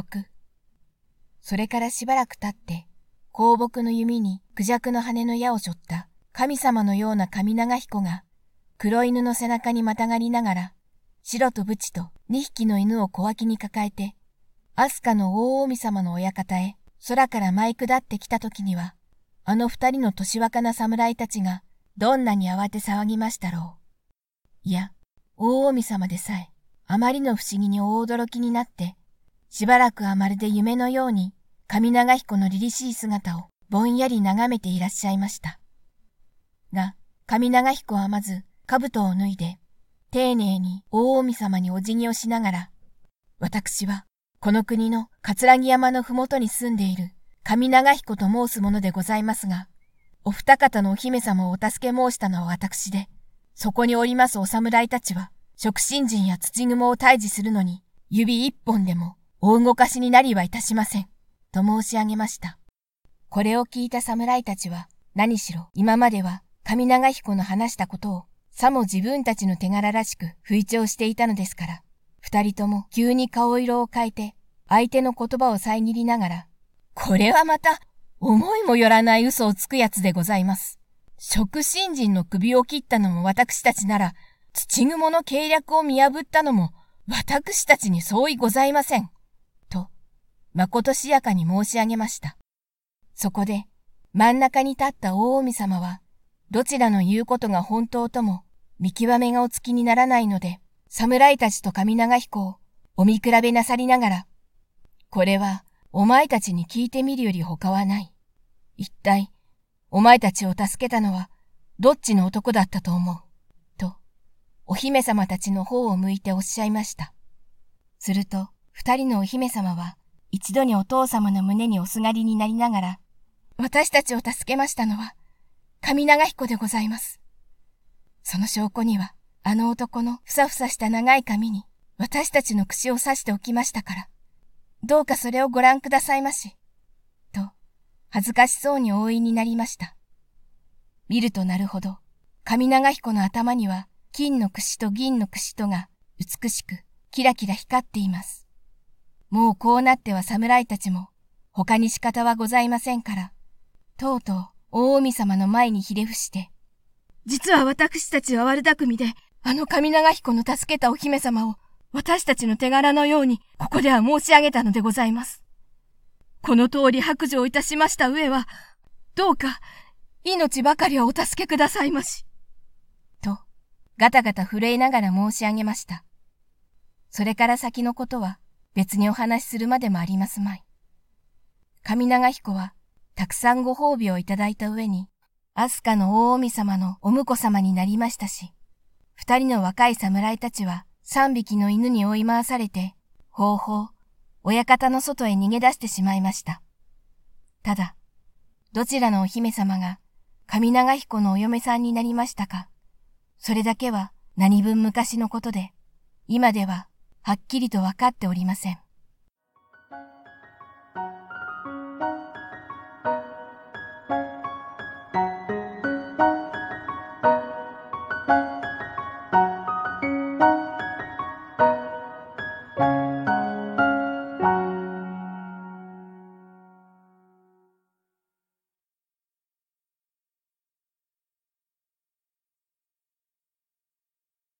6それからしばらく経って、香木の弓にクジャクの羽の矢を背負った神様のような神長彦が、黒犬の背中にまたがりながら、白とブチと二匹の犬を小脇に抱えて、飛鳥の大神様の親方へ空から舞い下ってきた時には、あの二人の年若な侍たちがどんなに慌て騒ぎましたろう。いや、大神様でさえ、あまりの不思議に大驚きになって、しばらくはまるで夢のように、上長彦の凛々しい姿をぼんやり眺めていらっしゃいました。が、上長彦はまず、兜を脱いで、丁寧に大神様にお辞儀をしながら、私は、この国の桂木山のふもとに住んでいる上長彦と申すものでございますが、お二方のお姫様をお助け申したのは私で、そこにおりますお侍たちは、食神人や土雲を退治するのに、指一本でも大動かしになりはいたしません。と申し上げました。これを聞いた侍たちは、何しろ今までは上長彦の話したことを、さも自分たちの手柄らしく吹聴していたのですから、二人とも急に顔色を変えて、相手の言葉を遮りながら、これはまた、思いもよらない嘘をつくやつでございます。食神人の首を切ったのも私たちなら、土雲の計略を見破ったのも私たちに相違ございません。まことしやかに申し上げました。そこで、真ん中に立った大神様は、どちらの言うことが本当とも、見極めがおつきにならないので、侍たちと上長彦をお見比べなさりながら、これは、お前たちに聞いてみるより他はない。一体、お前たちを助けたのは、どっちの男だったと思う？と、お姫様たちの方を向いておっしゃいました。すると、二人のお姫様は、一度にお父様の胸におすがりになりながら、私たちを助けましたのは、上長彦でございます。その証拠には、あの男のふさふさした長い髪に、私たちの口を刺しておきましたから、どうかそれをご覧くださいまし。と、恥ずかしそうに応いになりました。見るとなるほど、上長彦の頭には、金の櫛と銀の櫛とが美しく、キラキラ光っています。もうこうなっては侍たちも、他に仕方はございませんから、とうとう大海様の前にひれ伏して、実は私たちは悪巧みで、あの上長彦の助けたお姫様を、私たちの手柄のように、ここでは申し上げたのでございます。この通り白状いたしました上は、どうか、命ばかりはお助けくださいまし。と、ガタガタ震えながら申し上げました。それから先のことは、別にお話しするまでもありますまい。上長彦は、たくさんご褒美をいただいた上に、飛鳥の大神様のお婿様になりましたし、二人の若い侍たちは三匹の犬に追い回されて、ほうほう、親方の外へ逃げ出してしまいました。ただ、どちらのお姫様が上長彦のお嫁さんになりましたか、それだけは何分昔のことで、今でははっきりとわかっておりません。